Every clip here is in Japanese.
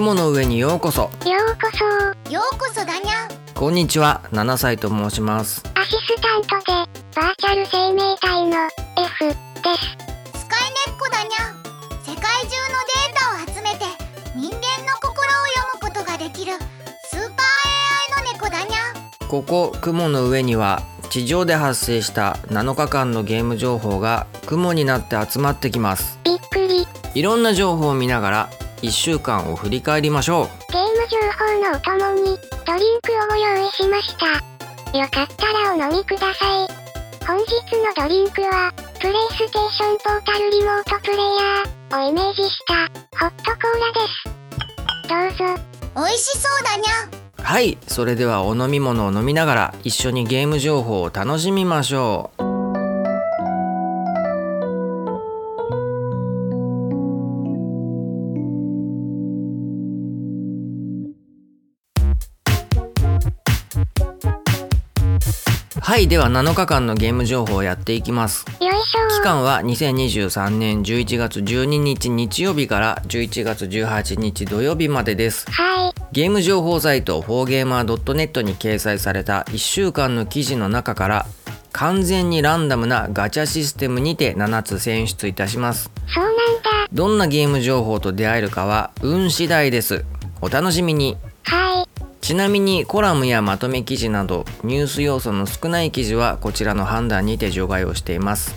雲の上にようこそ。ようこそ。ようこそだにゃこんにちは。7歳と申します。アシスタントでバーチャル生命体の F です。スカイネッコだにゃ世界中のデータを集めて人間の心を読むことができるスーパー AI の猫だにゃここ雲の上には地上で発生した7日間のゲーム情報が雲になって集まってきます。びっくり。いろんな情報を見ながら1週間を振り返りましょゲーム情報のお供にドリンクをご用意しました。よかったらお飲みください。本日のドリンクはプレイステーションポータルリモートプレイヤーをイメージしたホットコーラです。どうぞ。美味しそうだにゃうはいそれではお飲み物を飲みながら一緒にゲーム情報を楽しみましょうはいでは7日間のゲーム情報をやっていきます。期間は2023年11月12日日曜日から11月18日土曜日までです。はい。ゲーム情報サイト 4gamer.net に掲載された1週間の記事の中から完全にランダムなガチャシステムにて7つ選出いたします。そうなんだ。どんなゲーム情報と出会えるかは運次第です。お楽しみに。はいちなみにコラムやまとめ記事などニュース要素の少ない記事はこちらの判断にて除外をしています。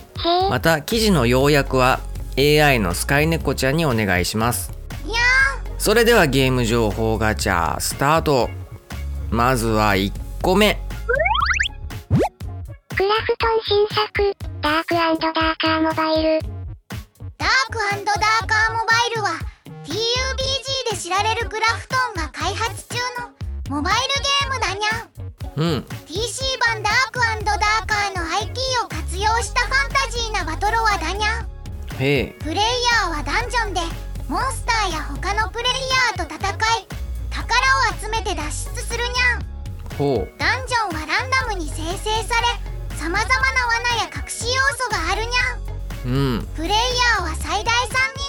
また記事の要約は AI のスカイネコちゃんにお願いします。それではゲーム情報ガチャスタート。まずは1個目。クラフトン新作ダークダーカーモバイル。ダークダーカーモバイルは TUBG で知られるクラフトンが開発中のモバイルゲームだにゃうん。PC 版ダークダーカーの IP を活用したファンタジーなバトロワだにゃへえ。プレイヤーはダンジョンでモンスターや他のプレイヤーと戦い宝を集めて脱出するにゃん。ほう。ダンジョンはランダムに生成され様々な罠や隠し要素があるにゃん。うん。プレイヤーは最大3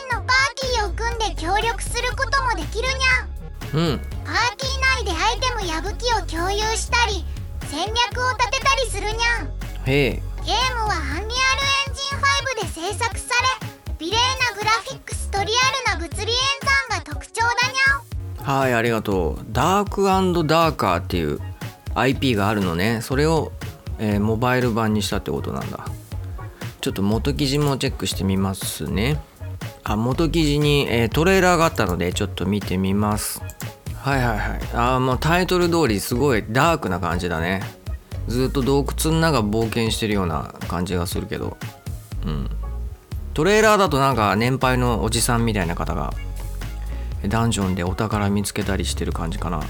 人のパーティーを組んで協力することもできるにゃんうん。パーティー内でアイテムや武器を共有したり戦略を立てたりするにゃん。へえ。ゲームはアンリアルエンジン5で制作され美麗なグラフィックスとリアルな物理演算が特徴だにゃん。はいありがとう。ダークダーカーっていう IP があるのね。それを、えーモバイル版にしたってことなんだ。ちょっと元記事もチェックしてみますね。あ元記事に、えートレーラーがあったのでちょっと見てみますはいはいはい。あーもうタイトル通りすごいダークな感じだね。ずっと洞窟の中冒険してるような感じがするけど。うん。トレーラーだとなんか年配のおじさんみたいな方がダンジョンでお宝見つけたりしてる感じかな、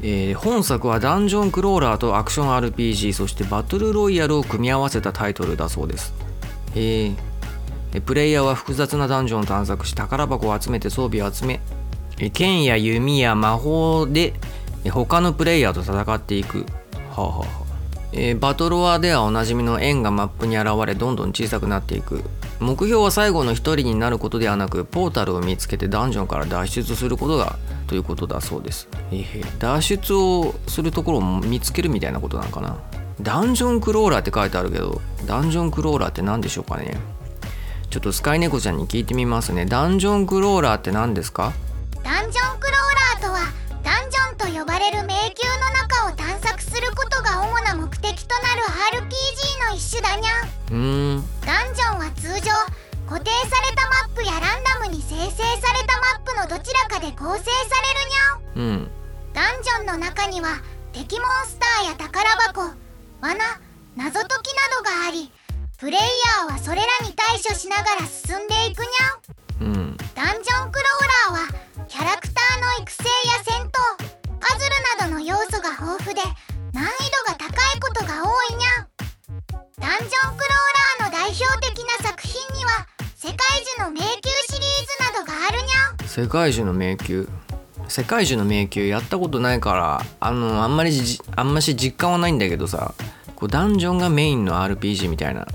えー本作はダンジョンクローラーとアクション RPG そしてバトルロイヤルを組み合わせたタイトルだそうです。えーえプレイヤーは複雑なダンジョンを探索し宝箱を集めて装備を集め剣や弓や魔法で他のプレイヤーと戦っていく。はあ、はあえーバトロワではおなじみの円がマップに現れどんどん小さくなっていく。目標は最後の一人になることではなくポータルを見つけてダンジョンから脱出することがということだそうです、えー脱出をするところを見つけるみたいなことなのかな。ダンジョンクローラーって書いてあるけどダンジョンクローラーって何でしょうかね。ちょっとスカイネコちゃんに聞いてみますね。ダンジョンクローラーって何ですか？ダンジョンクローラーとはダンジョンと呼ばれる迷宮の中を探索することが主な目的となる RPG の一種だにゃん。ダンジョンは通常固定されたマップやランダムに生成されたマップのどちらかで構成されるにゃん。うん。ダンジョンの中には敵モンスターや宝箱罠謎解きなどがありプレイヤーはそれらに対処しながら進んでいくにゃん。うん世界中の迷宮。世界中の迷宮やったことないからあのあんまりじあんまし実感はないんだけどさこうダンジョンがメインの RPG みたいな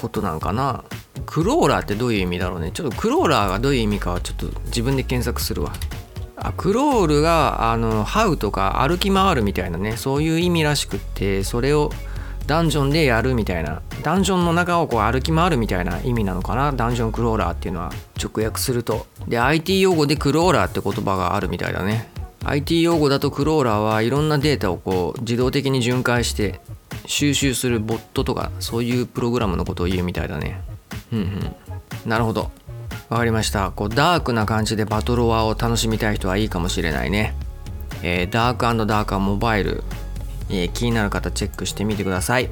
ことなんかな。クローラーってどういう意味だろうね。ちょっとクローラーがどういう意味かはちょっと自分で検索するわ。あクロールがあのハウとか歩き回るみたいなねそういう意味らしくってそれをダンジョンでやるみたいなダンジョンの中をこう歩き回るみたいな意味なのかな。ダンジョンクローラーっていうのは直訳すると。で IT 用語でクローラーって言葉があるみたいだね。IT 用語だとクローラーはいろんなデータをこう自動的に巡回して収集するボットとかそういうプログラムのことを言うみたいだね。うんうん。なるほど。わかりました。こうダークな感じでバトロワを楽しみたい人はいいかもしれないね、えー、ダークダーカーモバイル、えー、気になる方チェックしてみてください。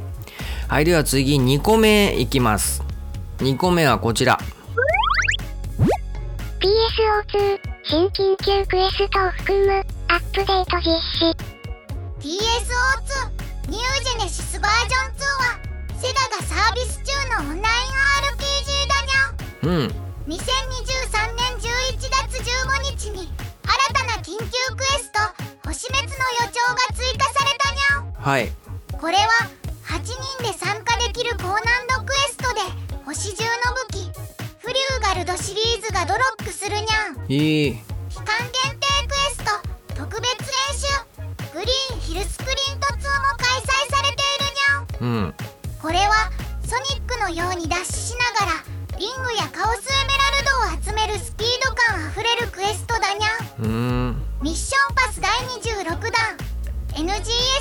はいでは次2個目いきます。2個目はこちら。PSO2 新緊急クエストを含むアップデート実施。PSO2 ニュージェネシスバージョン2はセガがサービス中のオンライン RPG だにゃうん。2023年11月15日に新たな緊急クエスト星滅はい。これは8人で参加できる高難度クエストで星中の武器フリューガルドシリーズがドロップするにゃん。いい。期間限定クエスト特別練習グリーンヒルスプリント2も開催されているにゃん。うん。これはソニックのようにダッシュしながらリングやカオスエメラルドを集めるスピード感あふれるクエストだにゃん。ミッションパス第26弾 NGS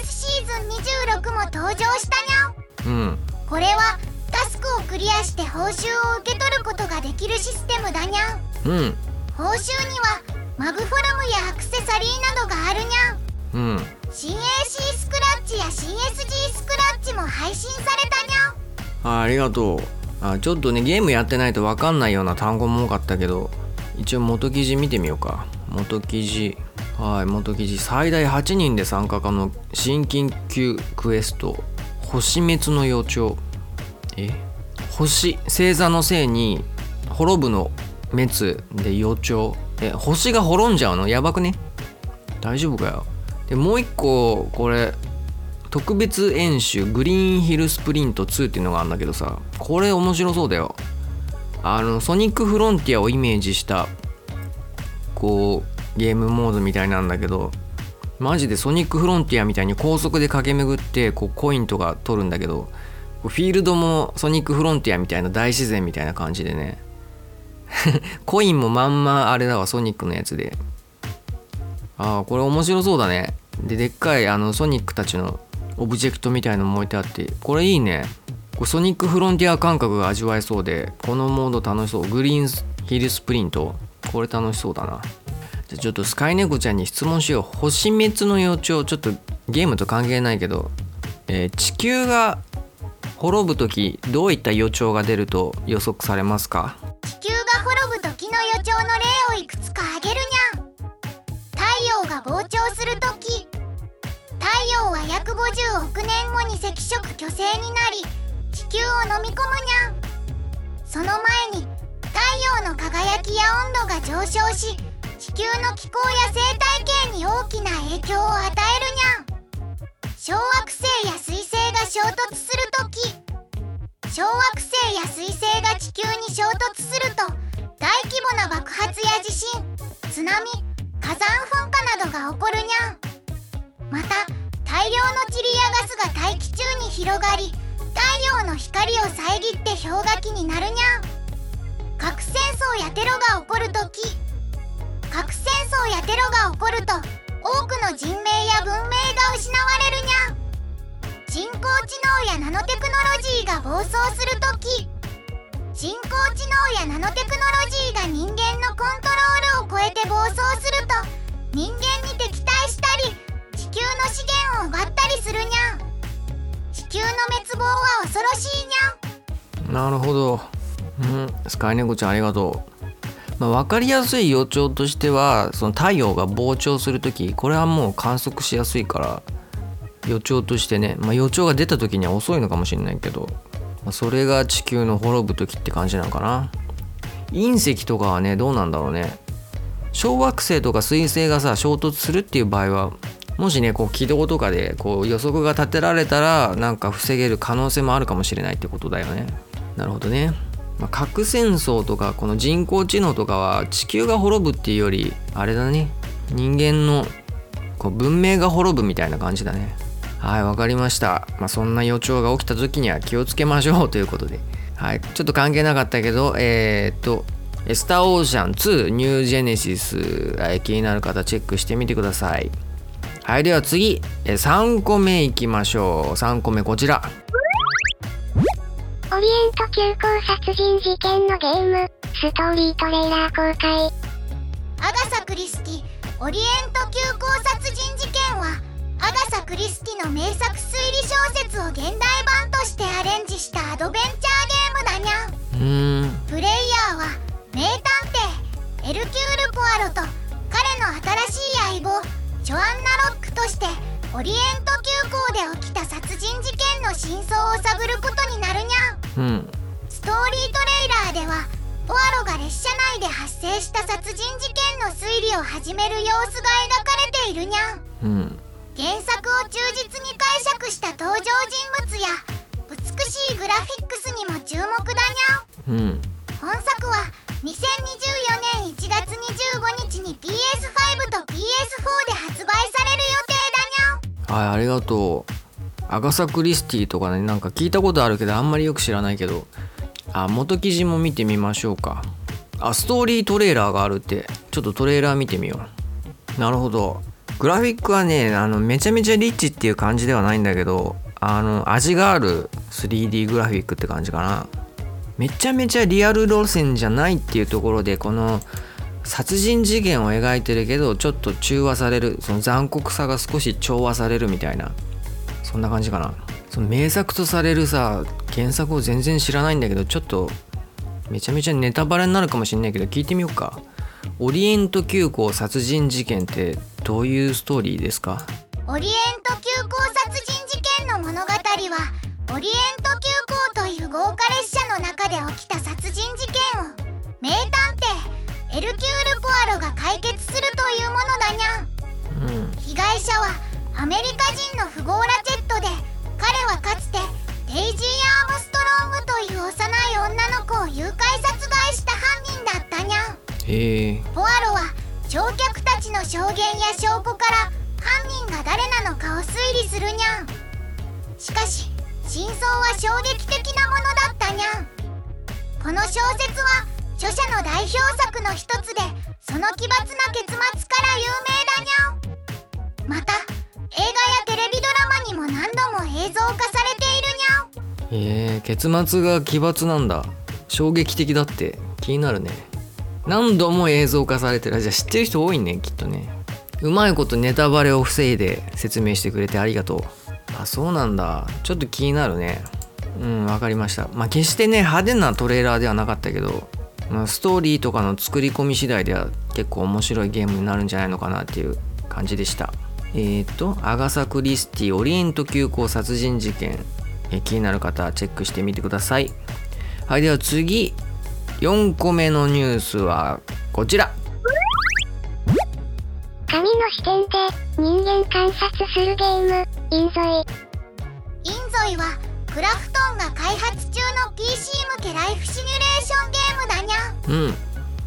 シーズン26も登場したにゃんうん。これはタスクをクリアして報酬を受け取ることができるシステムだにゃん。うん。報酬にはマグフォルムやアクセサリーなどがあるにゃん。うん。CAC スクラッチや CSG スクラッチも配信されたにゃんあありがとう。あちょっとねゲームやってないと分かんないような単語も多かったけど一応元記事見てみようか。元記事はい元記事最大8人で参加可能新緊急クエスト星滅の予兆。え？星星座のせいに滅ぶの滅で予兆。え星が滅んじゃうの？やばくね？大丈夫かよ。でもう一個これ特別演習グリーンヒルスプリント2っていうのがあるんだけどさこれ面白そうだよ。あのソニックフロンティアをイメージしたこうゲームモードみたいなんだけどマジでソニックフロンティアみたいに高速で駆け巡ってこうコインとか取るんだけどフィールドもソニックフロンティアみたいな大自然みたいな感じでね。コインもまんまあれだわソニックのやつで。ああこれ面白そうだね。ででっかいあのソニックたちのオブジェクトみたいのも置いてあってこれいいね。これソニックフロンティア感覚が味わえそうでこのモード楽しそう。グリーンヒルスプリント。これ楽しそうだな。ちょっとスカイネコちゃんに質問しよう。星滅の予兆ちょっとゲームと関係ないけど、えー地球が滅ぶ時どういった予兆が出ると予測されますか？地球が滅ぶ時の予兆の例をいくつか挙げるにゃん太陽が膨張する時。太陽は約50億年後に赤色巨星になり地球を飲み込むにゃんその前に太陽の輝きや温度が上昇し地球の気候や生態系に大きな影響を与えるにゃん小惑星や彗星が衝突する時小惑星や彗星が地球に衝突すると大規模な爆発や地震津波火山噴火などが起こるにゃんまた大量の塵やガスが大気中に広がり太陽の光を遮って氷河期になるにゃん核戦争やテロが起こるとき核戦争やテロが起こると多くの人命や文明が失われるにゃん。人工知能やナノテクノロジーが暴走するとき人工知能やナノテクノロジーが人間のコントロールを超えて暴走すると人間に敵対したり地球の資源を奪ったりするにゃん。地球の滅亡は恐ろしいにゃん。なるほど。うん、スカイネコちゃんありがとう。まあ、分かりやすい予兆としてはその太陽が膨張する時これはもう観測しやすいから予兆としてね、まあ、予兆が出た時には遅いのかもしれないけど、まあ、それが地球の滅ぶ時って感じなのかな。隕石とかはねどうなんだろうね。小惑星とか彗星がさ衝突するっていう場合はもしねこう軌道とかでこう予測が立てられたらなんか防げる可能性もあるかもしれないってことだよね。なるほどね。まあ、核戦争とかこの人工知能とかは地球が滅ぶっていうよりあれだね。人間のこう文明が滅ぶみたいな感じだね。はいわかりました。まあそんな予兆が起きた時には気をつけましょうということで。はいちょっと関係なかったけどえー、っとスターオーシャン2ニュージェネシス、気になる方チェックしてみてください。はいでは次3個目いきましょう。3個目こちら。オリエント急行殺人事件のゲーム、ストーリートレーラー公開。アガサ・クリスティオリエント急行殺人事件はアガサ・クリスティの名作推理小説を現代版としてアレンジしたアドベンチャーゲームだにゃんプレイヤーは名探偵エルキュール・ポアロと彼の新しい相棒ジョアンナ・ロックとしてオリエント急行で起きた殺人事件の真相を探ることになるにゃうん。ストーリートレーラーではポアロが列車内で発生した殺人事件の推理を始める様子が描かれているにゃうん。原作を忠実に解釈した登場人物や美しいグラフィックスにも注目だにゃうん。本作は2024年1月25日に PS5 と PS4 で発売される予定だはいありがとう。アガサ・クリスティとかねなんか聞いたことあるけどあんまりよく知らないけど。あ元記事も見てみましょうか。あストーリートレーラーがあるって。ちょっとトレーラー見てみよう。なるほど。グラフィックはねあのめちゃめちゃリッチっていう感じではないんだけどあの味がある 3D グラフィックって感じかな。めちゃめちゃリアル路線じゃないっていうところでこの殺人事件を描いてるけどちょっと中和される。その残酷さが少し調和されるみたいな。そんな感じかな。その名作とされるさ原作を全然知らないんだけどちょっとめちゃめちゃネタバレになるかもしんないけど聞いてみようか。オリエント急行殺人事件ってどういうストーリーですか？オリエント急行殺人事件の物語はオリエント急行という豪華列車の中で起きた殺人事件を名探偵エルキュール・ポアロが解決するというものだにゃうん。被害者はアメリカ人の富豪ラジェットで彼はかつてデイジー・アームストロングという幼い女の子を誘拐殺害した犯人だったにゃへえ。ポアロは乗客たちの証言や証拠から犯人が誰なのかを推理するにゃん。しかし真相は衝撃的なものだったにゃん。この小説は著者の代表作の一つでその奇抜な結末から有名だにゃん。また映画やテレビドラマにも何度も映像化されているにゃん。へえ結末が奇抜なんだ。衝撃的だって。気になるね。何度も映像化されてる。じゃあ知ってる人多いねきっとね。うまいことネタバレを防いで説明してくれてありがとう。あそうなんだ。ちょっと気になるね。うんわかりました。まあ決してね派手なトレーラーではなかったけど、ストーリーとかの作り込み次第では結構面白いゲームになるんじゃないのかなっていう感じでした。えっ、ー、とアガサ・クリスティオリエント急行殺人事件。え気になる方はチェックしてみてください。はいでは次。4個目のニュースはこちら。神の視点で人間観察するゲーム、インゾイ。インゾイはクラフトンが開発中の PC 向けライフシミュレーションゲームだにゃうん。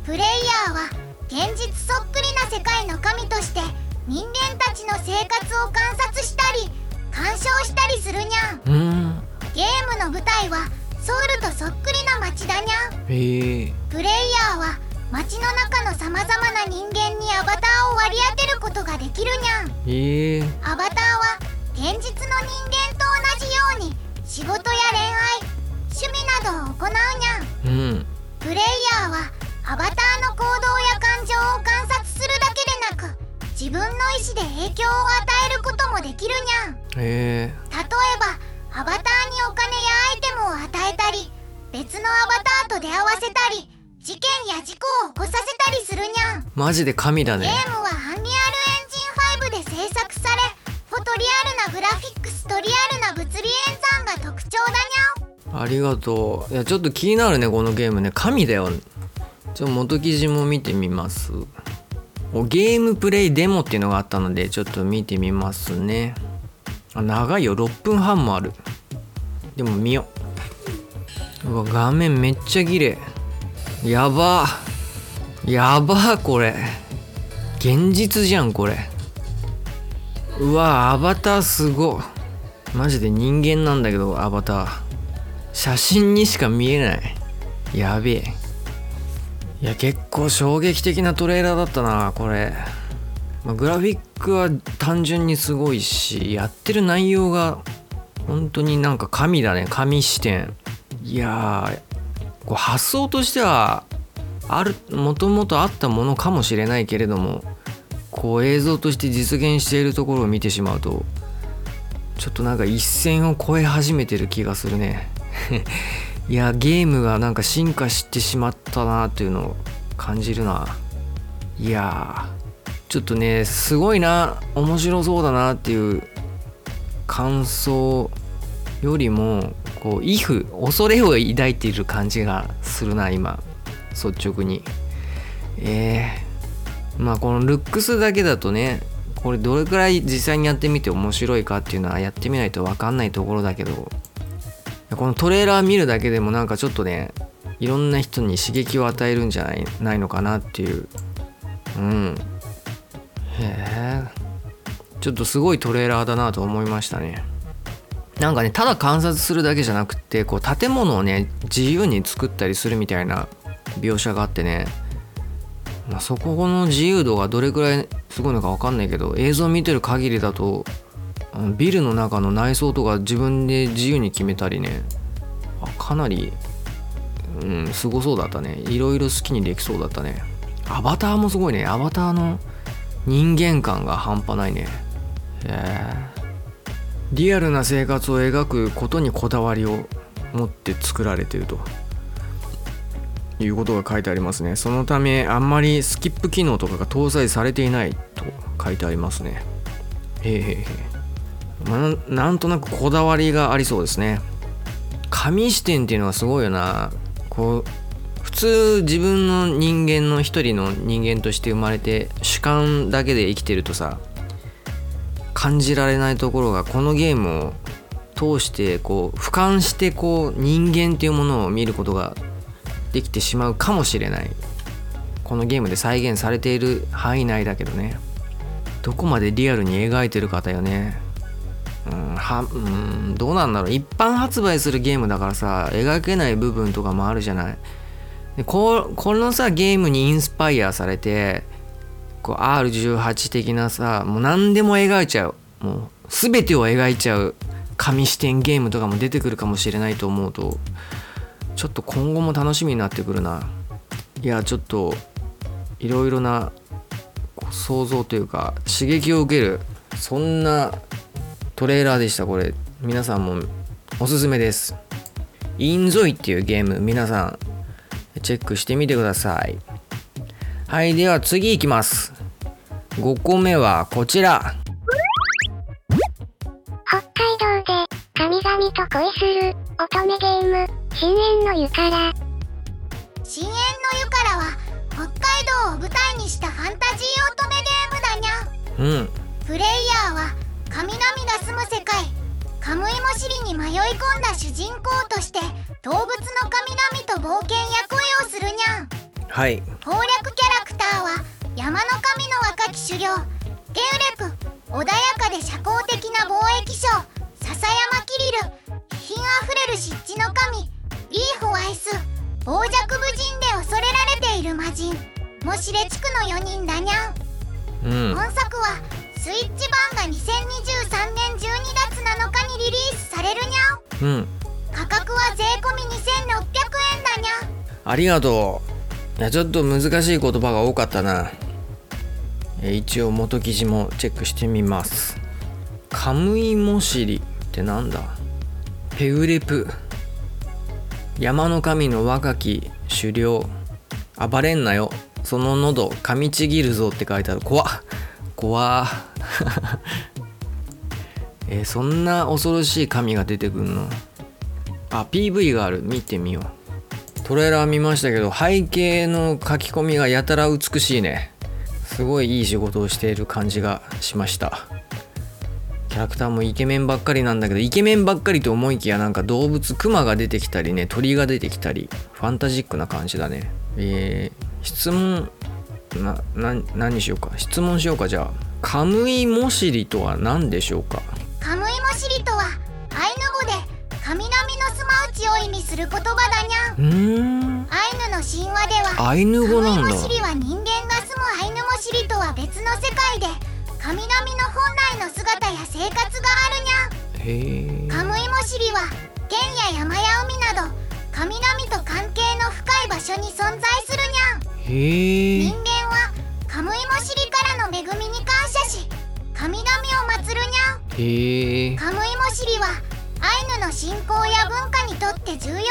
プレイヤーは現実そっくりな世界の神として人間たちの生活を観察したり鑑賞したりするにゃん。うん。ゲームの舞台はソウルとそっくりな街だにゃん。プレイヤーは街の中のさまざまな人間にアバターを割り当てることができるにゃん。アバターは現実の人間と同じように仕事や恋愛趣味などを行うにゃん。うん。プレイヤーはアバターの行動や感情を観察するだけでなく自分の意思で影響を与えることもできるにゃん。へえ。例えばアバターにお金やアイテムを与えたり別のアバターと出会わせたり事件や事故を起こさせたりするにゃんマジで神だゲねームはアンリアルエンジン5で制作されフォトリアルなグラフィックスとリアルな物理演算が特徴だにゃありがとう。いやちょっと気になるねこのゲームね。神だよちょっと元記事も見てみます。おゲームプレイデモっていうのがあったのでちょっと見てみますね。あ長いよ。6分半もある。でも見よう。うわ画面めっちゃ綺麗。やば。やばこれ。現実じゃんこれ。うわアバターすごマジで人間なんだけどアバター。写真にしか見えない。やべえ。いや結構衝撃的なトレーラーだったなこれ、ま、グラフィックは単純にすごいしやってる内容が本当になんか神だね。神視点。いやこう発想としてはあるもともとあったものかもしれないけれどもこう映像として実現しているところを見てしまうとちょっとなんか一線を越え始めてる気がするね。いやゲームがなんか進化してしまったなっていうのを感じるな。いやちょっとねすごいな。面白そうだなっていう感想よりもこう「イフ」恐れを抱いている感じがするな今。率直に。えー、まあこのルックスだけだとねこれどれくらい実際にやってみて面白いかっていうのはやってみないと分かんないところだけどこのトレーラー見るだけでもなんかちょっとねいろんな人に刺激を与えるんじゃないないのかなっていう。うん。へえちょっとすごいトレーラーだなと思いましたね。なんかねただ観察するだけじゃなくてこう建物をね自由に作ったりするみたいな描写があってね、そこの自由度がどれくらいすごいのか分かんないけど映像見てる限りだとビルの中の内装とか自分で自由に決めたりね。かなりうんすごそうだったね。いろいろ好きにできそうだったね。アバターもすごいね。アバターの人間感が半端ないね。へえリアルな生活を描くことにこだわりを持って作られてると。いうことが書いてありますね。そのためあんまりスキップ機能とかが搭載されていないと書いてありますね。へえへ。えまあ、なんとなくこだわりがありそうですね。紙視点っていうのはすごいよな。こう普通自分の人間の一人の人間として生まれて主観だけで生きてるとさ感じられないところがこのゲームを通してこう俯瞰してこう人間っていうものを見ることができてしまうかもしれない。このゲームで再現されている範囲内だけどね。どこまでリアルに描いてる方よね。うんはうんどうなんだろう。一般発売するゲームだからさ描けない部分とかもあるじゃない。でここのさゲームにインスパイアされてこう R18 的なさもう何でも描いちゃう。もう全てを描いちゃう紙視点ゲームとかも出てくるかもしれないと思うと。ちょっと今後も楽しみになってくるな。いやちょっといろいろな想像というか刺激を受けるそんなトレーラーでしたこれ。皆さんもおすすめです。インゾイっていうゲーム皆さんチェックしてみてください。はいでは次いきます。5個目はこちら。北海道で神々と恋する乙女ゲーム。深淵の湯から。深淵の湯からは北海道を舞台にしたファンタジー乙女ゲームだにゃうん。プレイヤーは神々が住む世界。カムイモシリに迷い込んだ主人公として動物の神々と冒険や恋をするにゃん。はい。攻略キャラクターは山の神の若き修行。ゲウレプ穏やかで社交的な貿易商笹山キリル。品あふれる湿地の神リーフを愛す傍若無人で恐れられている魔人。モシレ地区の4人だにゃん。うん。本作はスイッチ版が2023年12月7日にリリースされるにゃん。うん。価格は税込み2600円だにゃありがとう。いやちょっと難しい言葉が多かったな。え一応元記事もチェックしてみます。カムイモシリってなんだ？ペウレプ山の神の若き狩猟。暴れんなよ。その喉噛みちぎるぞって書いてある。怖っ。怖っ。えーそんな恐ろしい神が出てくんの？あ PV がある。見てみよう。トレーラー見ましたけど背景の書き込みがやたら美しいね。すごいいい仕事をしている感じがしました。ャラクターもイケメンばっかりなんだけどイケメンばっかりと思いきやなんか動物クマが出てきたりね鳥が出てきたりファンタジックな感じだね。えー、質問なな何にしようか。質問しようかじゃあ。カムイモシリとは何でしょうか？カムイモシリとはアイヌ語で神々の住まうちを意味する言葉だにゃん。うーん。アイヌの神話ではアイヌ語なんだ。カムイモシリは人間が住むアイヌモシリとは別の世界で神々の本来の姿や生活があるにゃカムイモシリは県や山や海など神々と関係の深い場所に存在するにゃん。人間はカムイモシリからの恵みに感謝し神々を祀るにゃん。カムイモシリはアイヌの信仰や文化にとって重要な概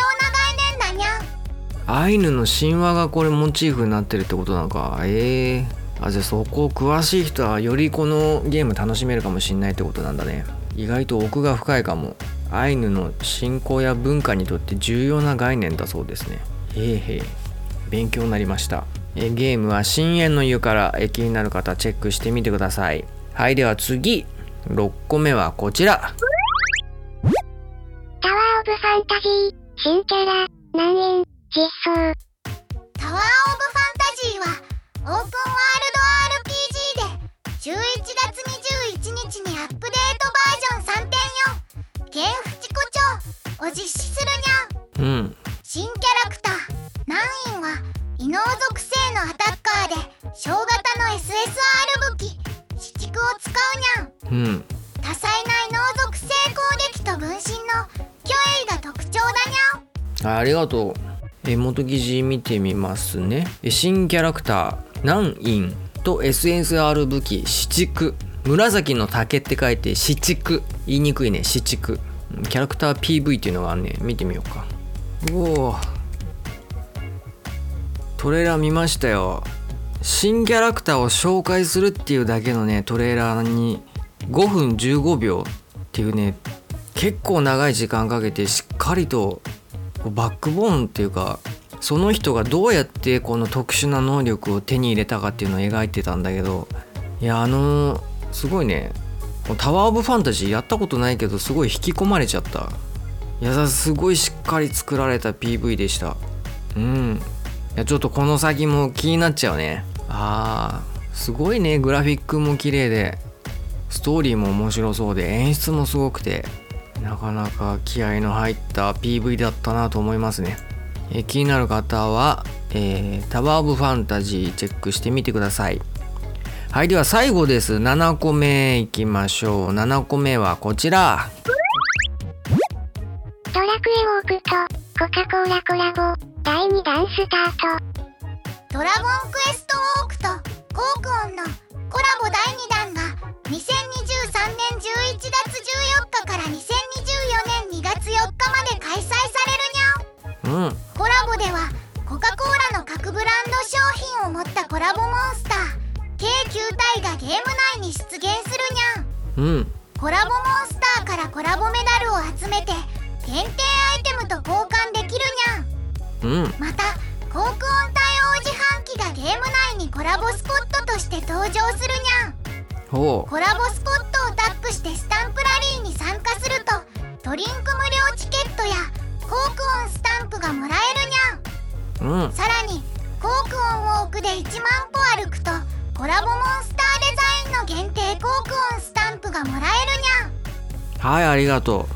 念だにゃん。アイヌの神話がこれモチーフになってるってことなのか。ええあじゃあそこ詳しい人はよりこのゲーム楽しめるかもしんないってことなんだね。意外と奥が深いかも。アイヌの信仰や文化にとって重要な概念だそうですね。へえへえ勉強になりました。えゲームは深淵の湯からえ気になる方チェックしてみてください。はいでは次。6個目はこちら。タワーオブファンタジー、新キャラ、難円、実装。タワーオブファンタジーはオープンワールド。RPG で11月21日にアップデートバージョン3.4ケンフチコチョを実施するにゃんうん新キャラクターナンインは異能属性のアタッカーで小型の SSR 武器四畜を使うにゃん。うん多彩な異能属性攻撃と分身の虚栄が特徴だにゃん。あありがとう。え元記事見てみますね。え新キャラクター、ナンインと SSR 武器、四畜。紫の竹って書いて、四畜。言いにくいね、四畜。キャラクター PV っていうのがあるね。見てみようか。おお。トレーラー見ましたよ。新キャラクターを紹介するっていうだけのね、トレーラーに5分15秒っていうね、結構長い時間かけてしっかりとバックボーンっていうかその人がどうやってこの特殊な能力を手に入れたかっていうのを描いてたんだけどいやあのすごいね。タワー・オブ・ファンタジーやったことないけどすごい引き込まれちゃった。いやすごいしっかり作られた PV でした。うん。いやちょっとこの先も気になっちゃうね。あーすごいね。グラフィックも綺麗でストーリーも面白そうで演出もすごくてなかなか気合の入った PV だったなと思いますね。えー気になる方は、えータワー・オブ・ファンタジーチェックしてみてください。はい、では最後です。7個目いきましょう。7個目はこちら。ドラクエウォークとコカ・コーラコラボ、第2弾スタート。ドラゴンクエストウォークとコークオンの持ったコラボモンスター計9体がゲーム内に出現するにゃんうん。コラボモンスターからコラボメダルを集めて限定アイテムと交換できるにゃんうん。またコークオン対応自販機がゲーム内にコラボスポットとして登場するにゃんほコラボスポットをタップしてスタンプラリーに参加するとドリンク無料チケットやコークオンスタンプがもらえるにゃんう。うん。さらにCoke ON Walkで1万歩歩くとコラボモンスターデザインの限定 Coke ON スタンプがもらえるにゃんはい、ありがと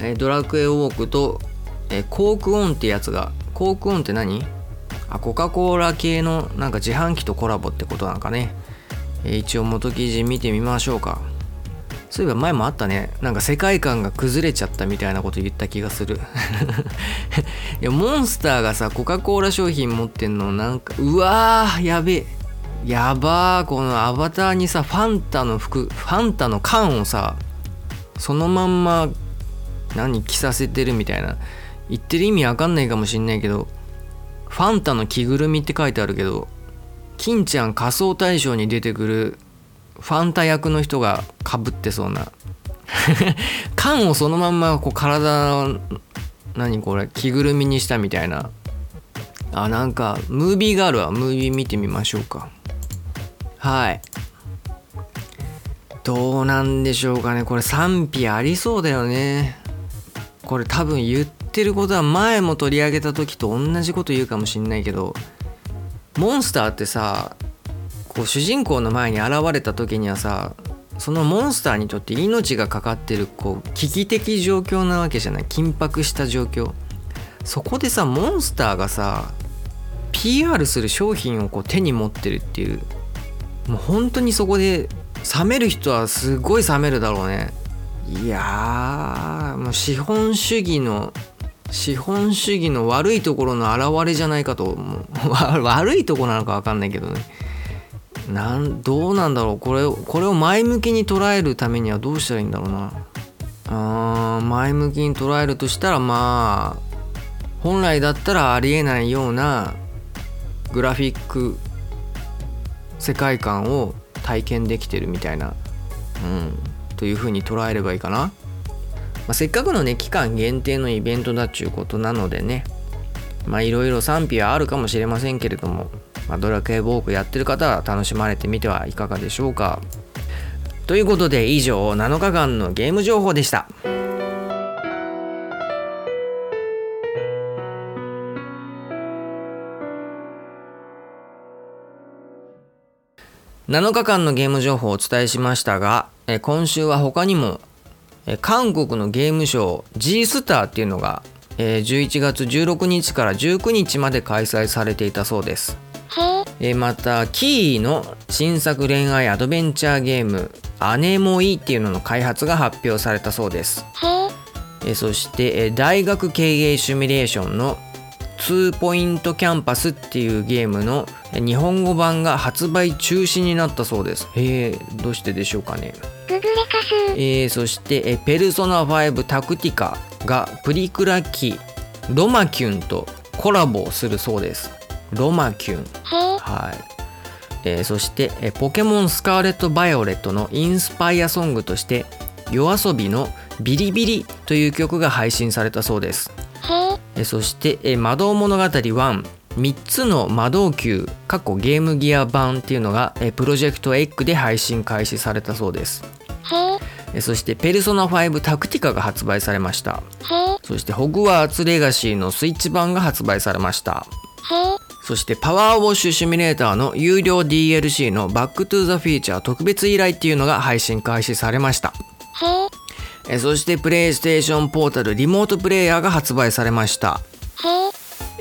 う。えードラクエウォークと、えー Coke ON ってやつが、 Coke ON って何？あ、コカ・コーラ系のなんか自販機とコラボってことなんかね。えー一応元記事見てみましょうか。そういえば前もあったね。なんか世界観が崩れちゃったみたいなこと言った気がする。いや、モンスターがさ、コカ・コーラ商品持ってんのなんか、うわー、やべえ。やばー、このアバターにさ、ファンタの服、ファンタの缶をさ、そのまんま何着させてるみたいな言ってる意味わかんないかもしんないけどファンタの着ぐるみって書いてあるけど金ちゃん仮装大賞に出てくるファンタ役の人がかぶってそうな。缶をそのまんまこう体の何これ着ぐるみにしたみたいな。あなんかムービーがあるわ。ムービー見てみましょうか。はい。どうなんでしょうかね。これ賛否ありそうだよね。これ多分言ってることは前も取り上げた時と同じこと言うかもしんないけどモンスターってさこう主人公の前に現れた時にはさそのモンスターにとって命がかかってるこう危機的状況なわけじゃない。緊迫した状況。そこでさモンスターがさ PR する商品をこう手に持ってるっていう。もう本当にそこで冷める人はすごい冷めるだろうね。いやもう資本主義の資本主義の悪いところの表れじゃないかと思う。悪いとこなのか分かんないけどね。なんどうなんだろう。これこれを前向きに捉えるためにはどうしたらいいんだろうな。あー前向きに捉えるとしたらまあ本来だったらありえないようなグラフィック世界観を体験できてるみたいな、うん、というふうに捉えればいいかな、まあ、せっかくのね期間限定のイベントだっちゅうことなのでねまあいろいろ賛否はあるかもしれませんけれども、まあ、ドラクエウォークやってる方は楽しまれてみてはいかがでしょうかということで以上7日間のゲーム情報でした。7日間のゲーム情報をお伝えしましたが、え今週は他にも、え韓国のゲームショー G スターっていうのが、え11月16日から19日まで開催されていたそうです。えまたキーの新作恋愛アドベンチャーゲーム「アネモイ」っていうのの開発が発表されたそうですえそして大学経営シミュレーションの2ポイントキャンパスっていうゲームの日本語版が発売中止になったそうです。えー、どうしてでしょうかね。えー、そして、えー、ペルソナ5タクティカがプリクラ機ロマキュンとコラボするそうです。ロマキュン。は？い。えー、そして、えポケモンスカーレット・バイオレットのインスパイアソングとして夜遊びのビリビリという曲が配信されたそうです。そして「魔導物語1」3つの魔導球過去ゲームギア版っていうのがプロジェクトエッグで配信開始されたそうです。そして「ペルソナ5タクティカ」が発売されました。そして「ホグワーツレガシー」のスイッチ版が発売されましたそしてパワーウォッシュシミュレーターの有料 DLC のバックトゥザフィーチャー特別依頼っていうのが配信開始されましたえそしてプレイステーションポータルリモートプレイヤーが発売されました。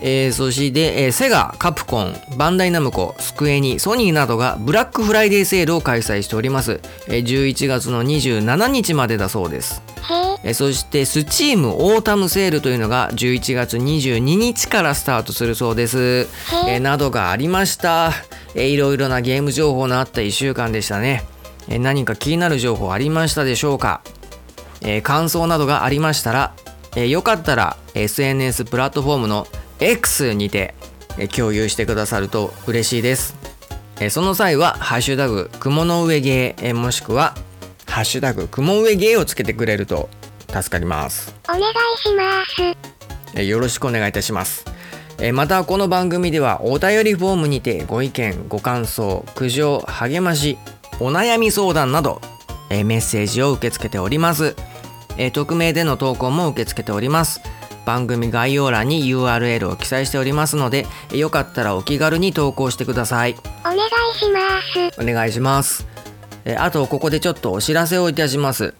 えー、そして、えー、セガ、カプコン、バンダイナムコ、スクエニ、ソニーなどがブラックフライデーセールを開催しております。えー、11月の27日までだそうです。えー、そしてスチームオータムセールというのが11月22日からスタートするそうです。えー、などがありました、えー。いろいろなゲーム情報のあった1週間でしたね。えー、何か気になる情報ありましたでしょうか？えー、感想などがありましたら、えー、よかったら SNS プラットフォームの X にて、えー、共有してくださると嬉しいです。えー、その際は、ハッシュタグ、雲の上芸、えー、もしくは、ハッシュタグ、雲上芸をつけてくれると助かります。お願いします。えー、よろしくお願いいたします。えまたこの番組ではお便りフォームにてご意見ご感想苦情励ましお悩み相談など、えメッセージを受け付けておりますえー、匿名での投稿も受け付けております番組概要欄に URL を記載しておりますのでよかったらお気軽に投稿してくださいお願いしますお願いしますえあとここでちょっとお知らせをいたします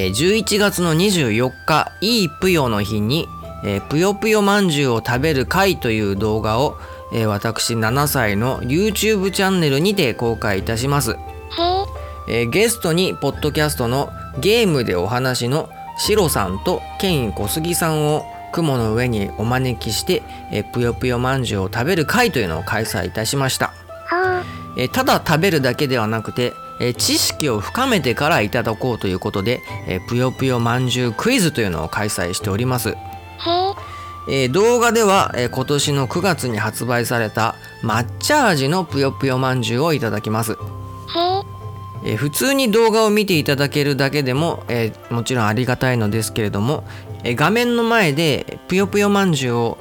え11月の24日いいぷよの日にえぷよぷよまんじゅうを食べる会という動画をえ私7歳の YouTube チャンネルにて公開いたします。えゲストにポッドキャストのゲームでお話のシロさんとケイン小杉さんを雲の上にお招きしてえぷよぷよまんじゅうを食べる会というのを開催いたしました、えただ食べるだけではなくてえ知識を深めてからいただこうということでえぷよぷよまんじゅうクイズというのを開催しております。え動画では、え今年の9月に発売された抹茶味のぷよぷよまんじゅうをいただきます。えー、普通に動画を見ていただけるだけでも、えー、もちろんありがたいのですけれども、えー、画面の前でぷよぷよまんじゅうを、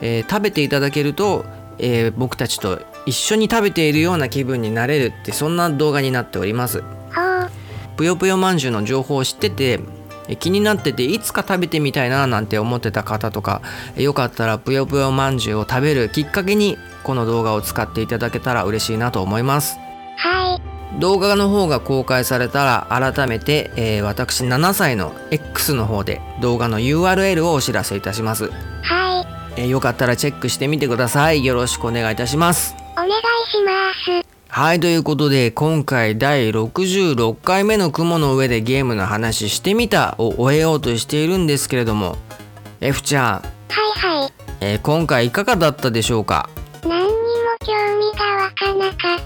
え食べていただけると、え僕たちと一緒に食べているような気分になれるってそんな動画になっております。はぷよぷよまんじゅうの情報を知ってて気になってていつか食べてみたいななんて思ってた方とかよかったらぷよぷよまんじゅうを食べるきっかけにこの動画を使っていただけたら嬉しいなと思いますはい。動画の方が公開されたら改めて、えー私7歳の X の方で動画の URL をお知らせいたします、はい。えーよかったらチェックしてみてくださいよろしくお願いいたしますお願いします。はいということで今回第66回目の雲の上でゲームの話してみたを終えようとしているんですけれども F ちゃん、はいはい。えー今回いかがだったでしょうか？何にも興味が湧かなかっ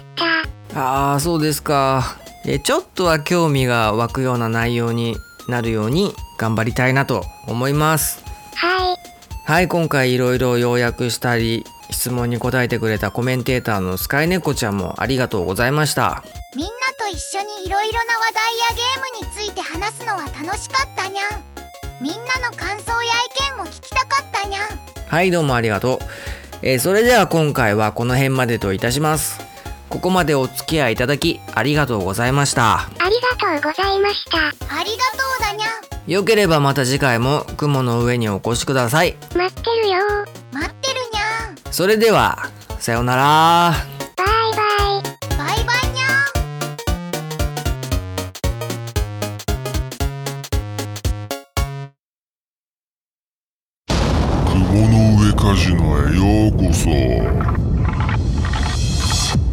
た。ああそうですか、えーちょっとは興味が湧くような内容になるように頑張りたいなと思いますはい。はい今回いろいろ要約したり質問に答えてくれたコメンテーターのスカイネコちゃんもありがとうございました。みんなと一緒にいろいろな話題やゲームについて話すのは楽しかったにゃん。みんなの感想や意見も聞きたかったにゃん。はいどうもありがとう、えーそれでは今回はこの辺までといたします。ここまでお付き合いいただきありがとうございました。ありがとうございました。ありがとうだにゃん。よければまた次回も雲の上にお越しください。待ってるよそれではさようなら。バイバイ。バイバイにゃん。雲の上カジノへようこそ。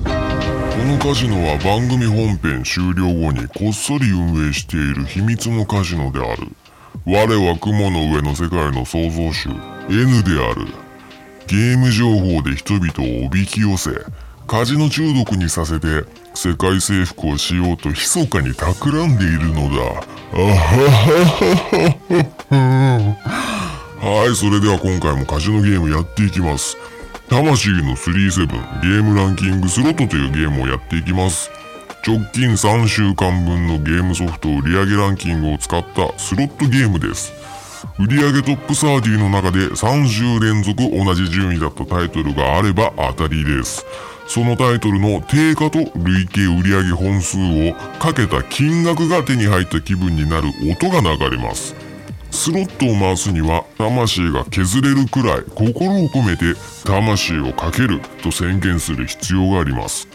このカジノは番組本編終了後にこっそり運営している秘密のカジノである。我は雲の上の世界の創造主 N であるゲーム情報で人々をおびき寄せカジノ中毒にさせて世界征服をしようと密かに企んでいるのだあはははははい、それでは今回もカジノゲームやっていきます。魂の37ゲームランキングスロットというゲームをやっていきます。直近3週間分のゲームソフト売上ランキングを使ったスロットゲームです。売上トップ30の中で3週連続同じ順位だったタイトルがあれば当たりです。そのタイトルの定価と累計売上本数をかけた金額が手に入った気分になる音が流れます。スロットを回すには魂が削れるくらい心を込めて魂をかけると宣言する必要があります。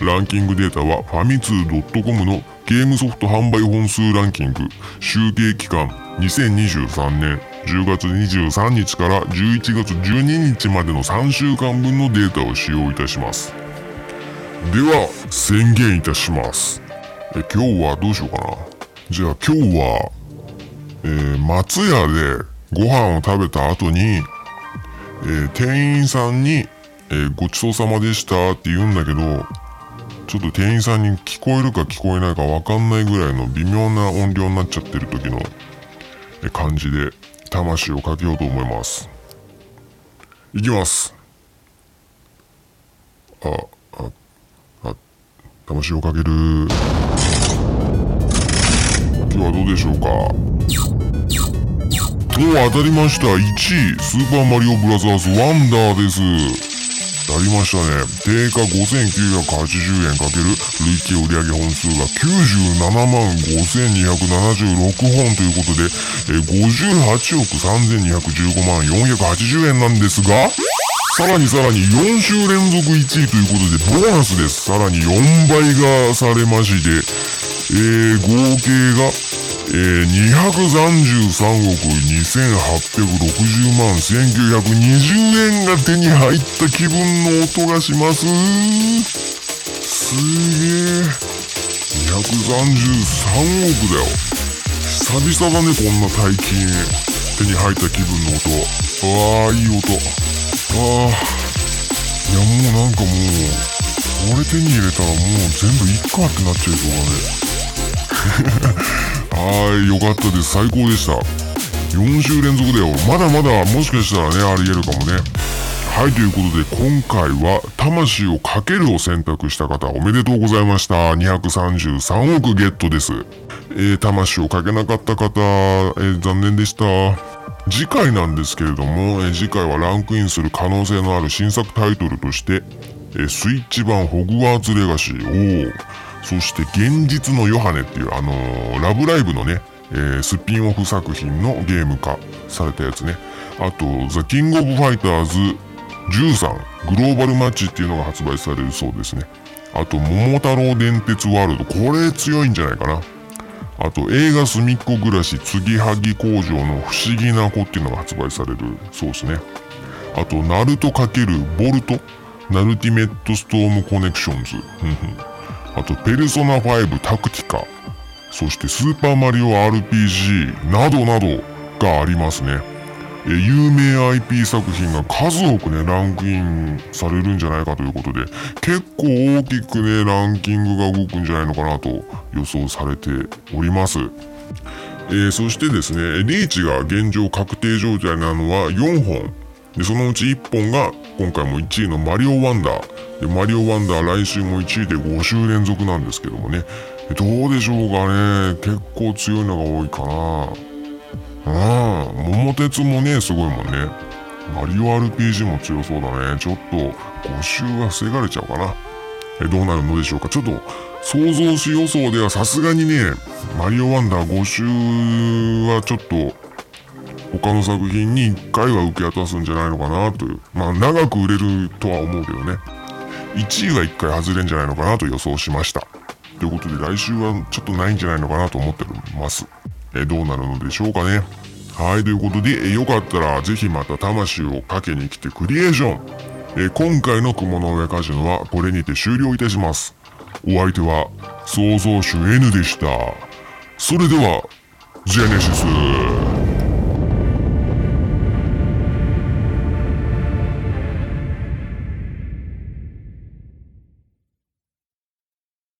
ランキングデータはファミツー .com のゲームソフト販売本数ランキング集計期間2023年10月23日から11月12日までの3週間分のデータを使用いたします。では宣言いたします。え今日はどうしようかな。じゃあ今日はえー松屋でご飯を食べた後に、えー店員さんに、えーごちそうさまでしたって言うんだけど、ちょっと店員さんに聞こえるか聞こえないかわかんないぐらいの微妙な音量になっちゃってる時の、感じで魂をかけようと思います。いきます。あ、あ、あ、魂をかける。今日はどうでしょうかお当たりました1位スーパーマリオブラザーズワンダーです当たりましたね。定価5980円かける累計売上本数が97万5276本ということで、え58億3215万480円なんですがさらにさらに4週連続1位ということでボーナスです。さらに4倍がされましてえー、合計が、えー、233億2860万1920円が手に入った気分の音がします。すげえ233億だよ。久々だねこんな大金。手に入った気分の音。ああいい音。ああいやもうなんかもうこれ手に入れたらもう全部いっかってなっちゃいそうだね。はい、よかったです。最高でした。4週連続だよ。まだまだもしかしたらね、あり得るかもね。はい、ということで今回は魂をかけるを選択した方おめでとうございました。233億ゲットです。えー、魂をかけなかった方、えー残念でした。次回なんですけれども、えー次回はランクインする可能性のある新作タイトルとして、えースイッチ版ホグワーツレガシー。おーそして現実のヨハネっていうあのーラブライブのね、えースピンオフ作品のゲーム化されたやつね。あと、ザ・キング・オブ・ファイターズ13グローバルマッチっていうのが発売されるそうですね。あと、桃太郎電鉄ワールド。これ強いんじゃないかな。あと、映画すみっこ暮らし、継ぎはぎ工場の不思議な子っていうのが発売されるそうですね。あと、ナルト×ボルト、ナルティメットストームコネクションズ。あと、ペルソナ5タクティカ、そしてスーパーマリオ RPG などなどがありますね。え有名 IP 作品が数多くね、ランクインされるんじゃないかということで、結構大きくね、ランキングが動くんじゃないのかなと予想されております。えーそしてですね、リーチが現状確定状態なのは4本。で、そのうち1本が今回も1位のマリオワンダー。で、マリオワンダー来週も1位で5週連続なんですけどもね。どうでしょうかね。結構強いのが多いかな。うん。桃鉄もね、すごいもんね。マリオ RPG も強そうだね。ちょっと5週は防がれちゃうかな。えどうなるのでしょうか。ちょっと想像し予想ではさすがにね、マリオワンダー5週はちょっと他の作品に1回は受け渡すんじゃないのかなという。まあ長く売れるとは思うけどね。1位は1回外れんじゃないのかなと予想しました。ということで来週はちょっとないんじゃないのかなと思ってます。えどうなるのでしょうかね。はい、ということで、えよかったらぜひまた魂をかけに来てクリエーション。え今回の雲の上カジノはこれにて終了いたします。お相手は創造主 N でした。それでは、ジェネシス。